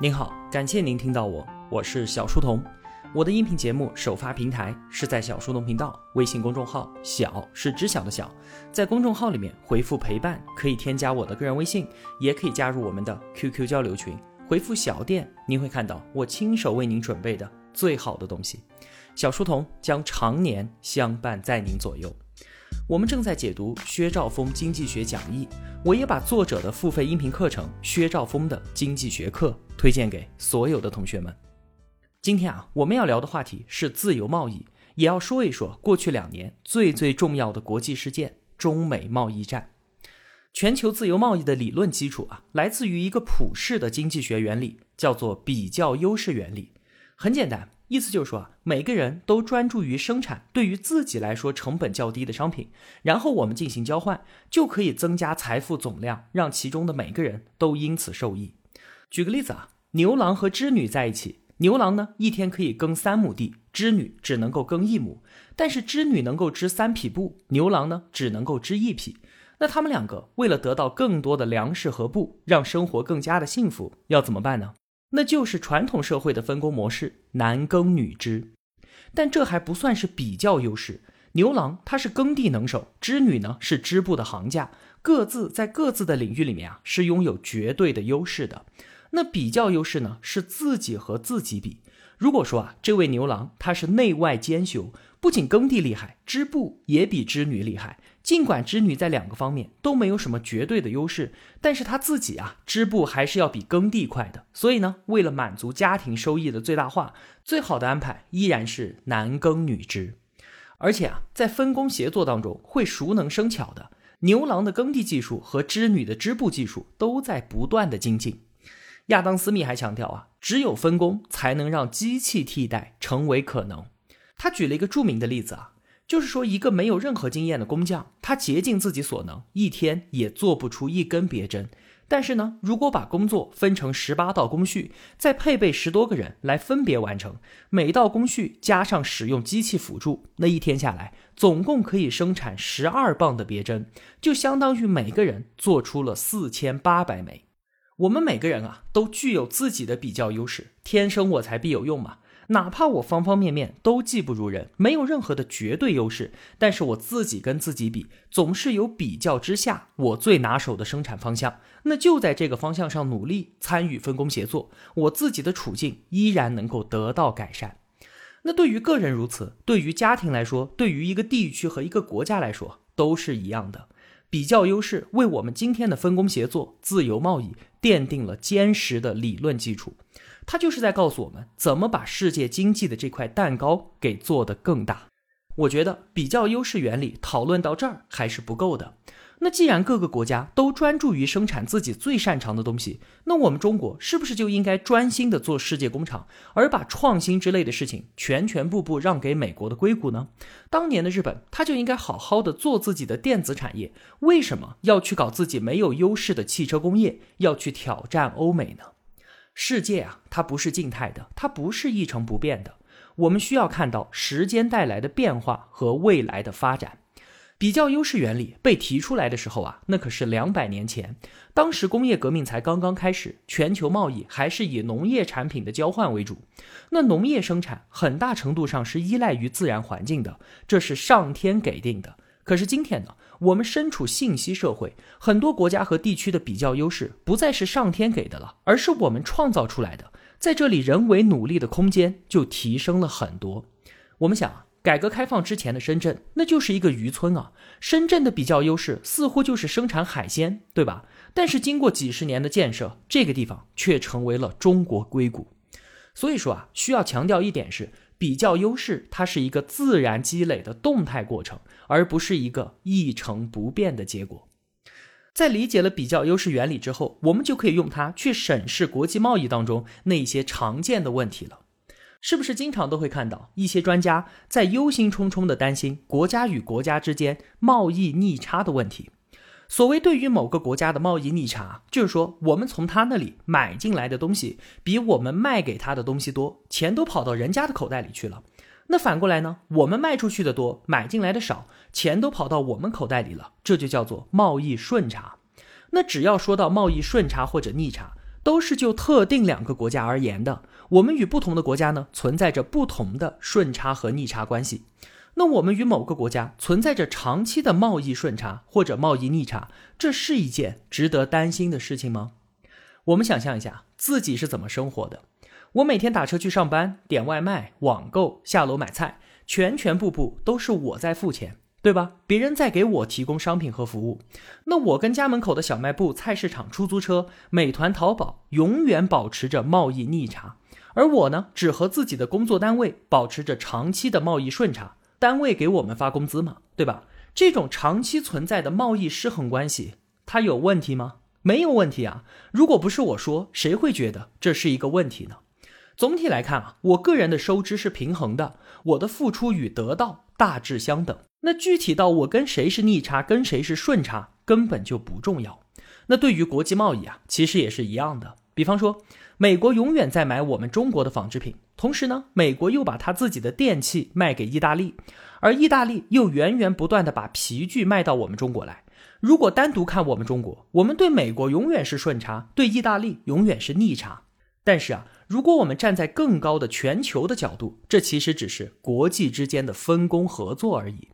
您好，感谢您听到我，我是小书童。我的音频节目首发平台是在小书童频道微信公众号，小是知晓的小，在公众号里面回复陪伴，可以添加我的个人微信，也可以加入我们的 QQ 交流群。回复小店，您会看到我亲手为您准备的最好的东西。小书童将常年相伴在您左右。我们正在解读薛兆丰经济学讲义，我也把作者的付费音频课程《薛兆丰的经济学课》推荐给所有的同学们。今天啊，我们要聊的话题是自由贸易，也要说一说过去两年最最重要的国际事件——中美贸易战。全球自由贸易的理论基础啊，来自于一个普世的经济学原理，叫做比较优势原理。很简单。意思就是说啊，每个人都专注于生产对于自己来说成本较低的商品，然后我们进行交换，就可以增加财富总量，让其中的每个人都因此受益。举个例子啊，牛郎和织女在一起，牛郎呢一天可以耕三亩地，织女只能够耕一亩，但是织女能够织三匹布，牛郎呢只能够织一匹。那他们两个为了得到更多的粮食和布，让生活更加的幸福，要怎么办呢？那就是传统社会的分工模式，男耕女织。但这还不算是比较优势。牛郎他是耕地能手，织女呢是织布的行家，各自在各自的领域里面啊是拥有绝对的优势的。那比较优势呢是自己和自己比。如果说啊这位牛郎他是内外兼修，不仅耕地厉害，织布也比织女厉害。尽管织女在两个方面都没有什么绝对的优势，但是她自己啊，织布还是要比耕地快的。所以呢，为了满足家庭收益的最大化，最好的安排依然是男耕女织。而且啊，在分工协作当中，会熟能生巧的。牛郎的耕地技术和织女的织布技术都在不断的精进。亚当·斯密还强调啊，只有分工才能让机器替代成为可能。他举了一个著名的例子啊。就是说，一个没有任何经验的工匠，他竭尽自己所能，一天也做不出一根别针。但是呢，如果把工作分成十八道工序，再配备十多个人来分别完成每道工序，加上使用机器辅助，那一天下来，总共可以生产十二磅的别针，就相当于每个人做出了四千八百枚。我们每个人啊，都具有自己的比较优势，天生我材必有用嘛。哪怕我方方面面都技不如人，没有任何的绝对优势，但是我自己跟自己比，总是有比较之下我最拿手的生产方向，那就在这个方向上努力参与分工协作，我自己的处境依然能够得到改善。那对于个人如此，对于家庭来说，对于一个地区和一个国家来说都是一样的。比较优势为我们今天的分工协作、自由贸易奠定了坚实的理论基础。它就是在告诉我们怎么把世界经济的这块蛋糕给做得更大。我觉得比较优势原理讨论到这儿还是不够的。那既然各个国家都专注于生产自己最擅长的东西，那我们中国是不是就应该专心的做世界工厂，而把创新之类的事情全全部部让给美国的硅谷呢？当年的日本，他就应该好好的做自己的电子产业，为什么要去搞自己没有优势的汽车工业，要去挑战欧美呢？世界啊，它不是静态的，它不是一成不变的。我们需要看到时间带来的变化和未来的发展。比较优势原理被提出来的时候啊，那可是两百年前，当时工业革命才刚刚开始，全球贸易还是以农业产品的交换为主。那农业生产很大程度上是依赖于自然环境的，这是上天给定的。可是今天呢？我们身处信息社会，很多国家和地区的比较优势不再是上天给的了，而是我们创造出来的。在这里，人为努力的空间就提升了很多。我们想，改革开放之前的深圳，那就是一个渔村啊。深圳的比较优势似乎就是生产海鲜，对吧？但是经过几十年的建设，这个地方却成为了中国硅谷。所以说啊，需要强调一点是。比较优势，它是一个自然积累的动态过程，而不是一个一成不变的结果。在理解了比较优势原理之后，我们就可以用它去审视国际贸易当中那些常见的问题了。是不是经常都会看到一些专家在忧心忡忡地担心国家与国家之间贸易逆差的问题？所谓对于某个国家的贸易逆差，就是说我们从他那里买进来的东西比我们卖给他的东西多，钱都跑到人家的口袋里去了。那反过来呢？我们卖出去的多，买进来的少，钱都跑到我们口袋里了，这就叫做贸易顺差。那只要说到贸易顺差或者逆差，都是就特定两个国家而言的。我们与不同的国家呢，存在着不同的顺差和逆差关系。那我们与某个国家存在着长期的贸易顺差或者贸易逆差，这是一件值得担心的事情吗？我们想象一下自己是怎么生活的。我每天打车去上班，点外卖、网购、下楼买菜，全全部部都是我在付钱，对吧？别人在给我提供商品和服务。那我跟家门口的小卖部、菜市场、出租车、美团、淘宝永远保持着贸易逆差，而我呢，只和自己的工作单位保持着长期的贸易顺差。单位给我们发工资嘛，对吧？这种长期存在的贸易失衡关系，它有问题吗？没有问题啊！如果不是我说，谁会觉得这是一个问题呢？总体来看啊，我个人的收支是平衡的，我的付出与得到大致相等。那具体到我跟谁是逆差，跟谁是顺差，根本就不重要。那对于国际贸易啊，其实也是一样的。比方说，美国永远在买我们中国的纺织品。同时呢，美国又把他自己的电器卖给意大利，而意大利又源源不断的把皮具卖到我们中国来。如果单独看我们中国，我们对美国永远是顺差，对意大利永远是逆差。但是啊，如果我们站在更高的全球的角度，这其实只是国际之间的分工合作而已。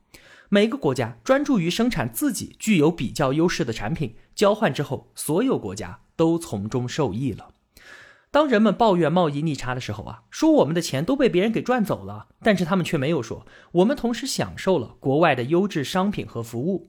每个国家专注于生产自己具有比较优势的产品，交换之后，所有国家都从中受益了。当人们抱怨贸易逆差的时候啊，说我们的钱都被别人给赚走了，但是他们却没有说我们同时享受了国外的优质商品和服务。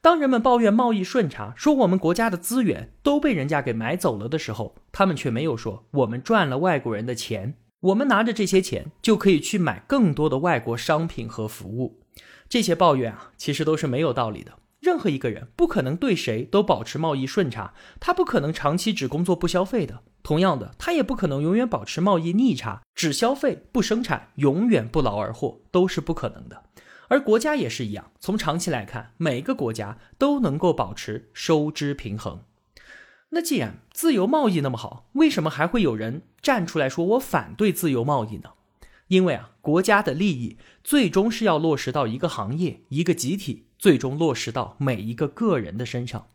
当人们抱怨贸易顺差，说我们国家的资源都被人家给买走了的时候，他们却没有说我们赚了外国人的钱，我们拿着这些钱就可以去买更多的外国商品和服务。这些抱怨啊，其实都是没有道理的。任何一个人不可能对谁都保持贸易顺差，他不可能长期只工作不消费的。同样的，他也不可能永远保持贸易逆差，只消费不生产，永远不劳而获，都是不可能的。而国家也是一样，从长期来看，每个国家都能够保持收支平衡。那既然自由贸易那么好，为什么还会有人站出来说我反对自由贸易呢？因为啊，国家的利益最终是要落实到一个行业、一个集体，最终落实到每一个个人的身上。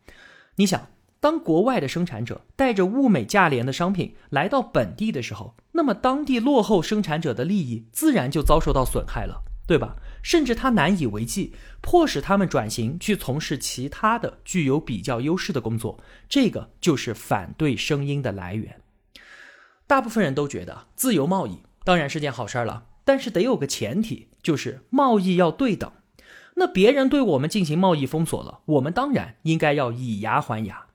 你想，当国外的生产者带着物美价廉的商品来到本地的时候，那么当地落后生产者的利益自然就遭受到损害了，对吧？甚至他难以为继，迫使他们转型去从事其他的具有比较优势的工作。这个就是反对声音的来源。大部分人都觉得自由贸易。当然是件好事儿了，但是得有个前提，就是贸易要对等。那别人对我们进行贸易封锁了，我们当然应该要以牙还牙。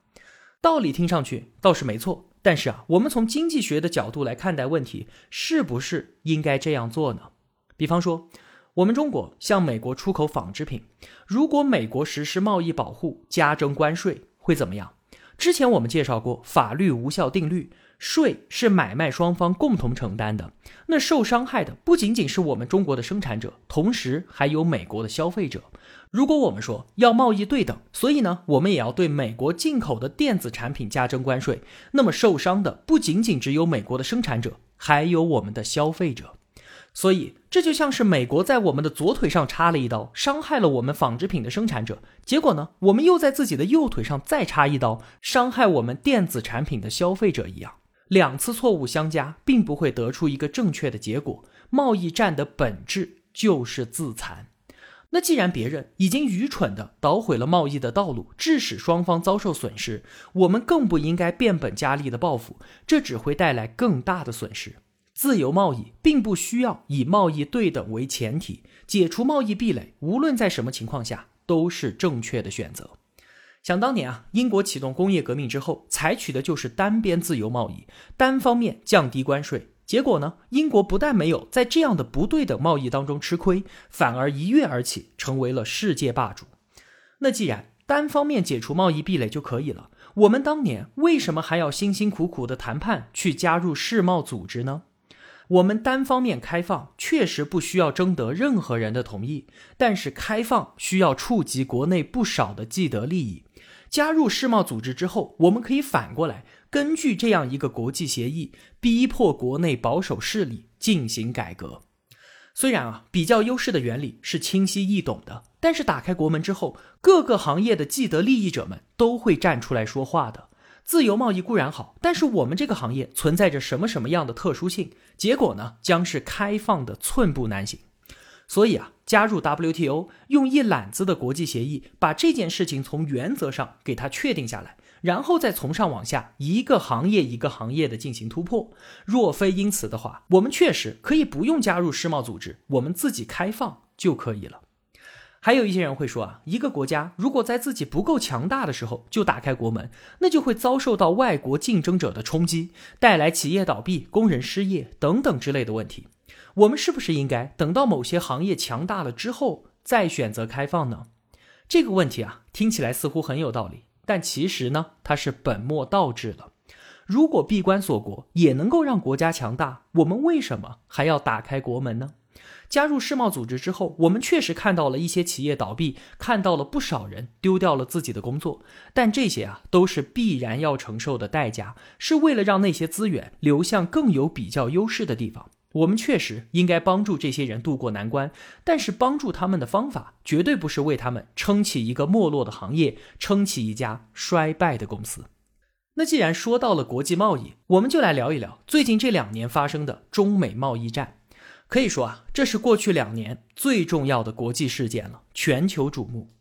道理听上去倒是没错，但是啊，我们从经济学的角度来看待问题，是不是应该这样做呢？比方说，我们中国向美国出口纺织品，如果美国实施贸易保护，加征关税，会怎么样？之前我们介绍过法律无效定律。税是买卖双方共同承担的，那受伤害的不仅仅是我们中国的生产者，同时还有美国的消费者。如果我们说要贸易对等，所以呢，我们也要对美国进口的电子产品加征关税，那么受伤的不仅仅只有美国的生产者，还有我们的消费者。所以这就像是美国在我们的左腿上插了一刀，伤害了我们纺织品的生产者，结果呢，我们又在自己的右腿上再插一刀，伤害我们电子产品的消费者一样。两次错误相加，并不会得出一个正确的结果。贸易战的本质就是自残。那既然别人已经愚蠢的捣毁了贸易的道路，致使双方遭受损失，我们更不应该变本加厉的报复，这只会带来更大的损失。自由贸易并不需要以贸易对等为前提，解除贸易壁垒，无论在什么情况下都是正确的选择。想当年啊，英国启动工业革命之后，采取的就是单边自由贸易，单方面降低关税。结果呢，英国不但没有在这样的不对等贸易当中吃亏，反而一跃而起，成为了世界霸主。那既然单方面解除贸易壁垒就可以了，我们当年为什么还要辛辛苦苦的谈判去加入世贸组织呢？我们单方面开放确实不需要征得任何人的同意，但是开放需要触及国内不少的既得利益。加入世贸组织之后，我们可以反过来根据这样一个国际协议，逼迫国内保守势力进行改革。虽然啊，比较优势的原理是清晰易懂的，但是打开国门之后，各个行业的既得利益者们都会站出来说话的。自由贸易固然好，但是我们这个行业存在着什么什么样的特殊性？结果呢，将是开放的寸步难行。所以啊，加入 WTO，用一揽子的国际协议，把这件事情从原则上给它确定下来，然后再从上往下，一个行业一个行业的进行突破。若非因此的话，我们确实可以不用加入世贸组织，我们自己开放就可以了。还有一些人会说啊，一个国家如果在自己不够强大的时候就打开国门，那就会遭受到外国竞争者的冲击，带来企业倒闭、工人失业等等之类的问题。我们是不是应该等到某些行业强大了之后再选择开放呢？这个问题啊，听起来似乎很有道理，但其实呢，它是本末倒置了。如果闭关锁国也能够让国家强大，我们为什么还要打开国门呢？加入世贸组织之后，我们确实看到了一些企业倒闭，看到了不少人丢掉了自己的工作，但这些啊，都是必然要承受的代价，是为了让那些资源流向更有比较优势的地方。我们确实应该帮助这些人渡过难关，但是帮助他们的方法绝对不是为他们撑起一个没落的行业，撑起一家衰败的公司。那既然说到了国际贸易，我们就来聊一聊最近这两年发生的中美贸易战。可以说啊，这是过去两年最重要的国际事件了，全球瞩目。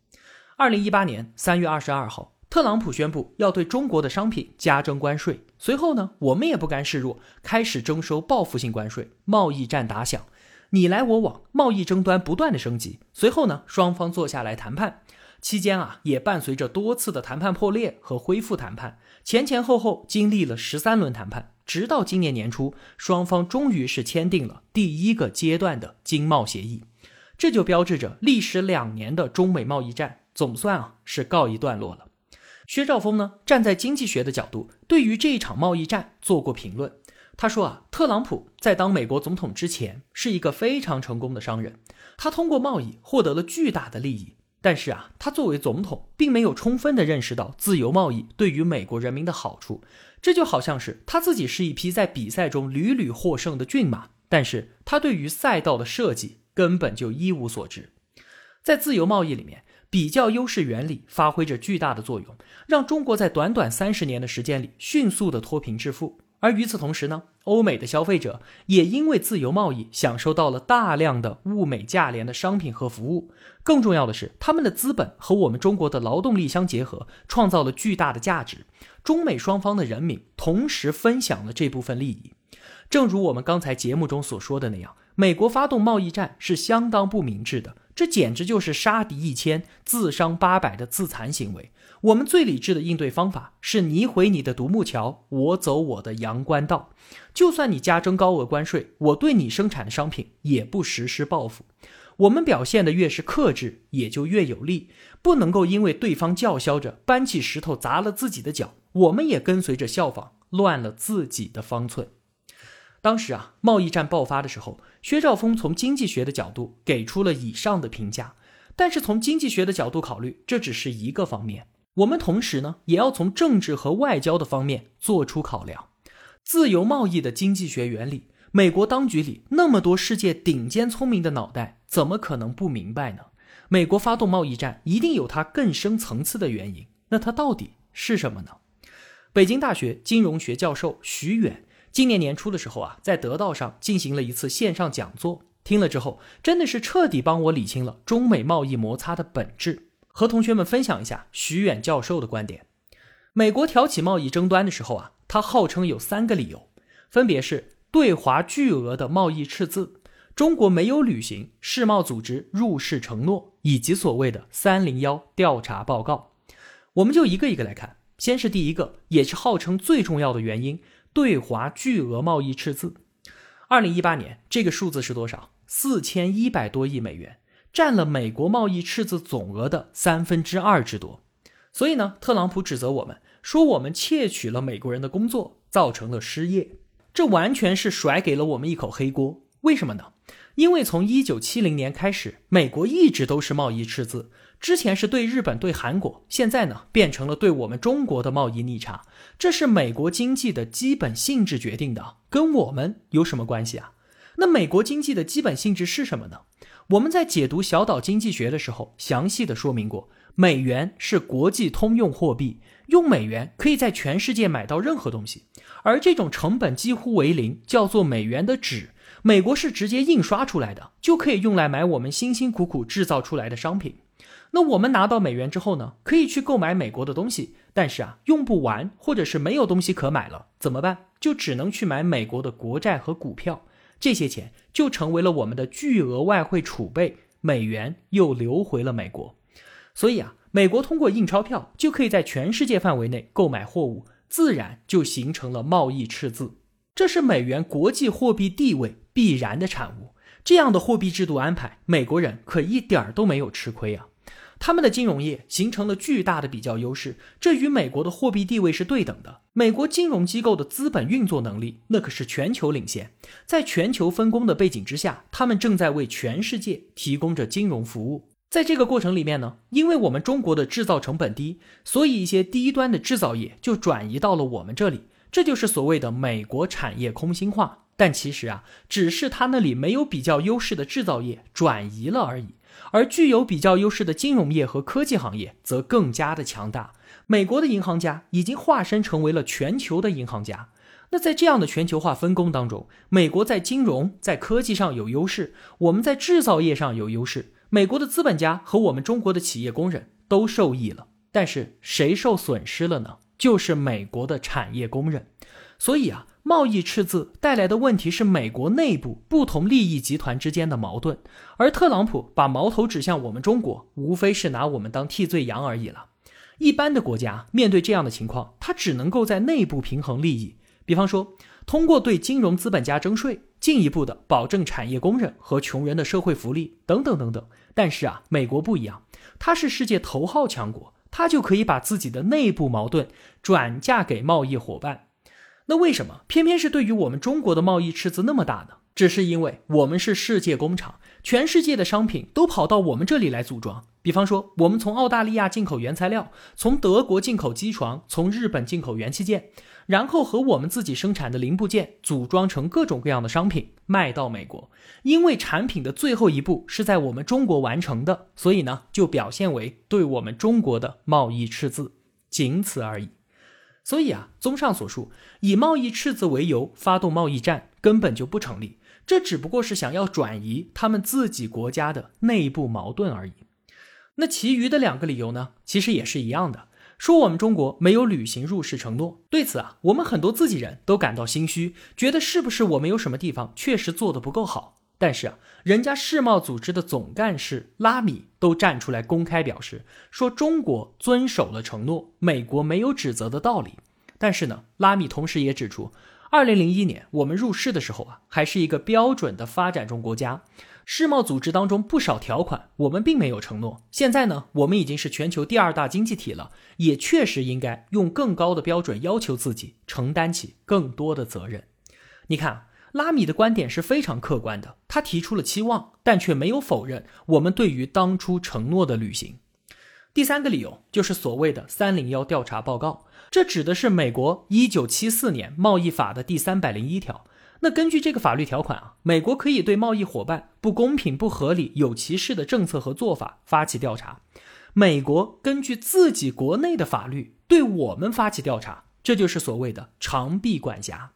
二零一八年三月二十二号。特朗普宣布要对中国的商品加征关税，随后呢，我们也不甘示弱，开始征收报复性关税，贸易战打响，你来我往，贸易争端不断的升级。随后呢，双方坐下来谈判，期间啊，也伴随着多次的谈判破裂和恢复谈判，前前后后经历了十三轮谈判，直到今年年初，双方终于是签订了第一个阶段的经贸协议，这就标志着历时两年的中美贸易战总算啊是告一段落了。薛兆丰呢，站在经济学的角度，对于这一场贸易战做过评论。他说啊，特朗普在当美国总统之前是一个非常成功的商人，他通过贸易获得了巨大的利益。但是啊，他作为总统，并没有充分的认识到自由贸易对于美国人民的好处。这就好像是他自己是一匹在比赛中屡屡获胜的骏马，但是他对于赛道的设计根本就一无所知。在自由贸易里面。比较优势原理发挥着巨大的作用，让中国在短短三十年的时间里迅速的脱贫致富。而与此同时呢，欧美的消费者也因为自由贸易享受到了大量的物美价廉的商品和服务。更重要的是，他们的资本和我们中国的劳动力相结合，创造了巨大的价值。中美双方的人民同时分享了这部分利益。正如我们刚才节目中所说的那样，美国发动贸易战是相当不明智的。这简直就是杀敌一千自伤八百的自残行为。我们最理智的应对方法是你毁你的独木桥，我走我的阳关道。就算你加征高额关税，我对你生产的商品也不实施报复。我们表现的越是克制，也就越有利。不能够因为对方叫嚣着搬起石头砸了自己的脚，我们也跟随着效仿，乱了自己的方寸。当时啊，贸易战爆发的时候，薛兆丰从经济学的角度给出了以上的评价。但是从经济学的角度考虑，这只是一个方面。我们同时呢，也要从政治和外交的方面做出考量。自由贸易的经济学原理，美国当局里那么多世界顶尖聪明的脑袋，怎么可能不明白呢？美国发动贸易战一定有它更深层次的原因。那它到底是什么呢？北京大学金融学教授徐远。今年年初的时候啊，在得道上进行了一次线上讲座，听了之后，真的是彻底帮我理清了中美贸易摩擦的本质。和同学们分享一下徐远教授的观点：美国挑起贸易争端的时候啊，他号称有三个理由，分别是对华巨额的贸易赤字、中国没有履行世贸组织入世承诺，以及所谓的“三零幺”调查报告。我们就一个一个来看，先是第一个，也是号称最重要的原因。对华巨额贸易赤字，二零一八年这个数字是多少？四千一百多亿美元，占了美国贸易赤字总额的三分之二之多。所以呢，特朗普指责我们说我们窃取了美国人的工作，造成了失业，这完全是甩给了我们一口黑锅。为什么呢？因为从一九七零年开始，美国一直都是贸易赤字。之前是对日本、对韩国，现在呢变成了对我们中国的贸易逆差，这是美国经济的基本性质决定的，跟我们有什么关系啊？那美国经济的基本性质是什么呢？我们在解读小岛经济学的时候，详细的说明过，美元是国际通用货币，用美元可以在全世界买到任何东西，而这种成本几乎为零，叫做美元的纸，美国是直接印刷出来的，就可以用来买我们辛辛苦苦制造出来的商品。那我们拿到美元之后呢，可以去购买美国的东西，但是啊，用不完或者是没有东西可买了，怎么办？就只能去买美国的国债和股票，这些钱就成为了我们的巨额外汇储备，美元又流回了美国。所以啊，美国通过印钞票就可以在全世界范围内购买货物，自然就形成了贸易赤字，这是美元国际货币地位必然的产物。这样的货币制度安排，美国人可一点儿都没有吃亏啊。他们的金融业形成了巨大的比较优势，这与美国的货币地位是对等的。美国金融机构的资本运作能力那可是全球领先，在全球分工的背景之下，他们正在为全世界提供着金融服务。在这个过程里面呢，因为我们中国的制造成本低，所以一些低端的制造业就转移到了我们这里，这就是所谓的美国产业空心化。但其实啊，只是他那里没有比较优势的制造业转移了而已。而具有比较优势的金融业和科技行业则更加的强大。美国的银行家已经化身成为了全球的银行家。那在这样的全球化分工当中，美国在金融、在科技上有优势，我们在制造业上有优势。美国的资本家和我们中国的企业工人都受益了。但是谁受损失了呢？就是美国的产业工人。所以啊。贸易赤字带来的问题是美国内部不同利益集团之间的矛盾，而特朗普把矛头指向我们中国，无非是拿我们当替罪羊而已了。一般的国家面对这样的情况，他只能够在内部平衡利益，比方说通过对金融资本家征税，进一步的保证产业工人和穷人的社会福利等等等等。但是啊，美国不一样，它是世界头号强国，它就可以把自己的内部矛盾转嫁给贸易伙伴。那为什么偏偏是对于我们中国的贸易赤字那么大呢？只是因为我们是世界工厂，全世界的商品都跑到我们这里来组装。比方说，我们从澳大利亚进口原材料，从德国进口机床，从日本进口元器件，然后和我们自己生产的零部件组装成各种各样的商品卖到美国。因为产品的最后一步是在我们中国完成的，所以呢，就表现为对我们中国的贸易赤字，仅此而已。所以啊，综上所述，以贸易赤字为由发动贸易战根本就不成立，这只不过是想要转移他们自己国家的内部矛盾而已。那其余的两个理由呢，其实也是一样的，说我们中国没有履行入世承诺。对此啊，我们很多自己人都感到心虚，觉得是不是我们有什么地方确实做的不够好？但是啊，人家世贸组织的总干事拉米都站出来公开表示，说中国遵守了承诺，美国没有指责的道理。但是呢，拉米同时也指出，二零零一年我们入世的时候啊，还是一个标准的发展中国家，世贸组织当中不少条款我们并没有承诺。现在呢，我们已经是全球第二大经济体了，也确实应该用更高的标准要求自己，承担起更多的责任。你看。拉米的观点是非常客观的，他提出了期望，但却没有否认我们对于当初承诺的履行。第三个理由就是所谓的“三零幺调查报告”，这指的是美国一九七四年贸易法的第三百零一条。那根据这个法律条款啊，美国可以对贸易伙伴不公平、不合理、有歧视的政策和做法发起调查。美国根据自己国内的法律对我们发起调查，这就是所谓的长臂管辖。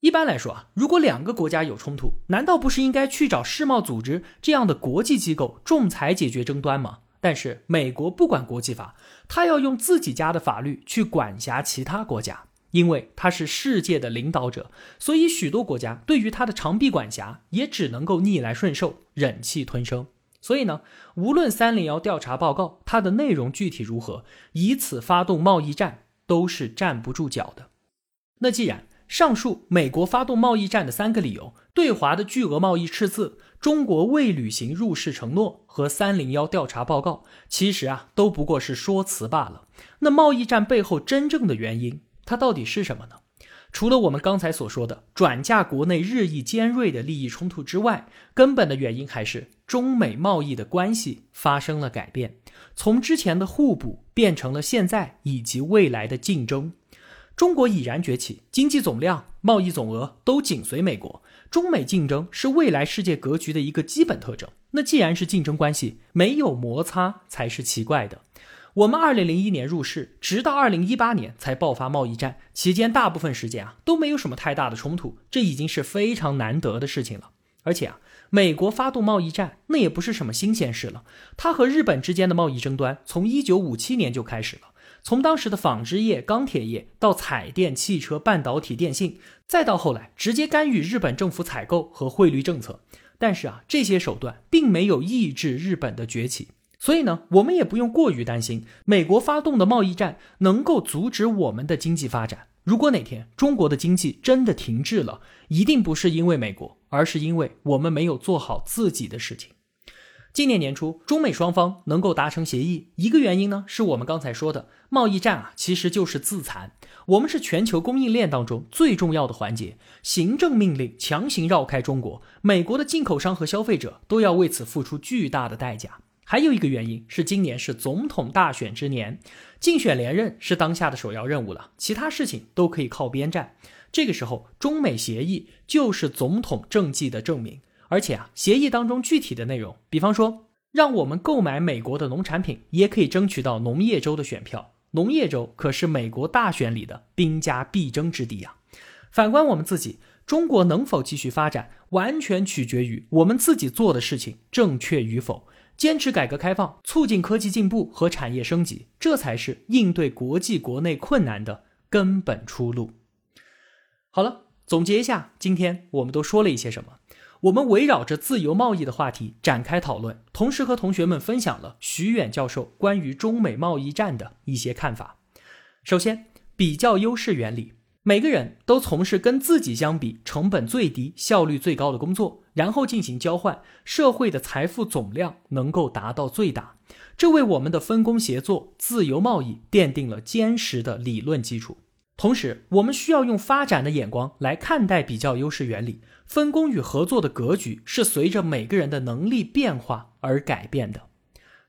一般来说啊，如果两个国家有冲突，难道不是应该去找世贸组织这样的国际机构仲裁解决争端吗？但是美国不管国际法，他要用自己家的法律去管辖其他国家，因为他是世界的领导者，所以许多国家对于他的长臂管辖也只能够逆来顺受，忍气吞声。所以呢，无论三零幺调查报告它的内容具体如何，以此发动贸易战都是站不住脚的。那既然，上述美国发动贸易战的三个理由：对华的巨额贸易赤字、中国未履行入世承诺和三零幺调查报告，其实啊都不过是说辞罢了。那贸易战背后真正的原因，它到底是什么呢？除了我们刚才所说的转嫁国内日益尖锐的利益冲突之外，根本的原因还是中美贸易的关系发生了改变，从之前的互补变成了现在以及未来的竞争。中国已然崛起，经济总量、贸易总额都紧随美国。中美竞争是未来世界格局的一个基本特征。那既然是竞争关系，没有摩擦才是奇怪的。我们二零零一年入市，直到二零一八年才爆发贸易战，期间大部分时间啊都没有什么太大的冲突，这已经是非常难得的事情了。而且啊，美国发动贸易战那也不是什么新鲜事了，它和日本之间的贸易争端从一九五七年就开始了。从当时的纺织业、钢铁业到彩电、汽车、半导体、电信，再到后来直接干预日本政府采购和汇率政策，但是啊，这些手段并没有抑制日本的崛起。所以呢，我们也不用过于担心美国发动的贸易战能够阻止我们的经济发展。如果哪天中国的经济真的停滞了，一定不是因为美国，而是因为我们没有做好自己的事情。今年年初，中美双方能够达成协议，一个原因呢，是我们刚才说的贸易战啊，其实就是自残。我们是全球供应链当中最重要的环节，行政命令强行绕开中国，美国的进口商和消费者都要为此付出巨大的代价。还有一个原因是，今年是总统大选之年，竞选连任是当下的首要任务了，其他事情都可以靠边站。这个时候，中美协议就是总统政绩的证明。而且啊，协议当中具体的内容，比方说，让我们购买美国的农产品，也可以争取到农业州的选票。农业州可是美国大选里的兵家必争之地啊。反观我们自己，中国能否继续发展，完全取决于我们自己做的事情正确与否。坚持改革开放，促进科技进步和产业升级，这才是应对国际国内困难的根本出路。好了，总结一下，今天我们都说了一些什么？我们围绕着自由贸易的话题展开讨论，同时和同学们分享了徐远教授关于中美贸易战的一些看法。首先，比较优势原理，每个人都从事跟自己相比成本最低、效率最高的工作，然后进行交换，社会的财富总量能够达到最大，这为我们的分工协作、自由贸易奠定了坚实的理论基础。同时，我们需要用发展的眼光来看待比较优势原理。分工与合作的格局是随着每个人的能力变化而改变的。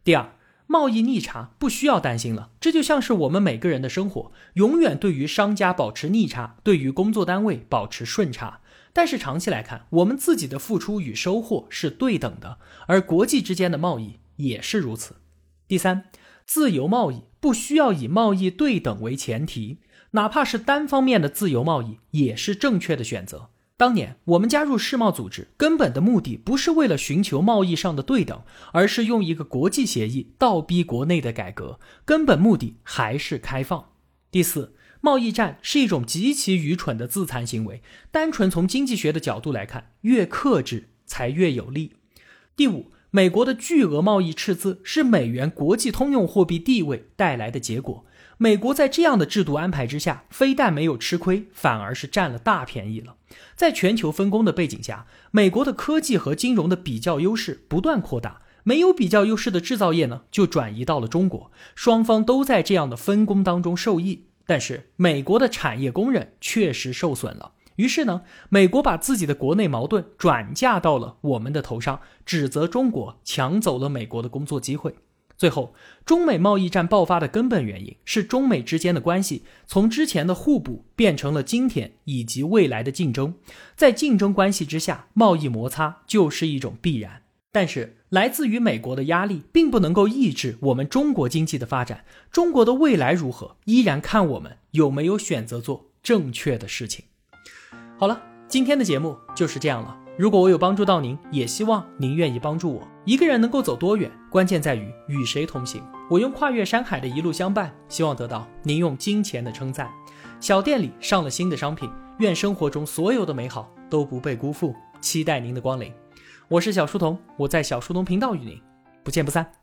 第二，贸易逆差不需要担心了，这就像是我们每个人的生活，永远对于商家保持逆差，对于工作单位保持顺差。但是长期来看，我们自己的付出与收获是对等的，而国际之间的贸易也是如此。第三，自由贸易不需要以贸易对等为前提。哪怕是单方面的自由贸易，也是正确的选择。当年我们加入世贸组织，根本的目的不是为了寻求贸易上的对等，而是用一个国际协议倒逼国内的改革，根本目的还是开放。第四，贸易战是一种极其愚蠢的自残行为。单纯从经济学的角度来看，越克制才越有利。第五，美国的巨额贸易赤字是美元国际通用货币地位带来的结果。美国在这样的制度安排之下，非但没有吃亏，反而是占了大便宜了。在全球分工的背景下，美国的科技和金融的比较优势不断扩大，没有比较优势的制造业呢，就转移到了中国。双方都在这样的分工当中受益，但是美国的产业工人确实受损了。于是呢，美国把自己的国内矛盾转嫁到了我们的头上，指责中国抢走了美国的工作机会。最后，中美贸易战爆发的根本原因是中美之间的关系从之前的互补变成了今天以及未来的竞争。在竞争关系之下，贸易摩擦就是一种必然。但是，来自于美国的压力并不能够抑制我们中国经济的发展。中国的未来如何，依然看我们有没有选择做正确的事情。好了，今天的节目就是这样了。如果我有帮助到您，也希望您愿意帮助我。一个人能够走多远，关键在于与谁同行。我用跨越山海的一路相伴，希望得到您用金钱的称赞。小店里上了新的商品，愿生活中所有的美好都不被辜负。期待您的光临。我是小书童，我在小书童频道与您不见不散。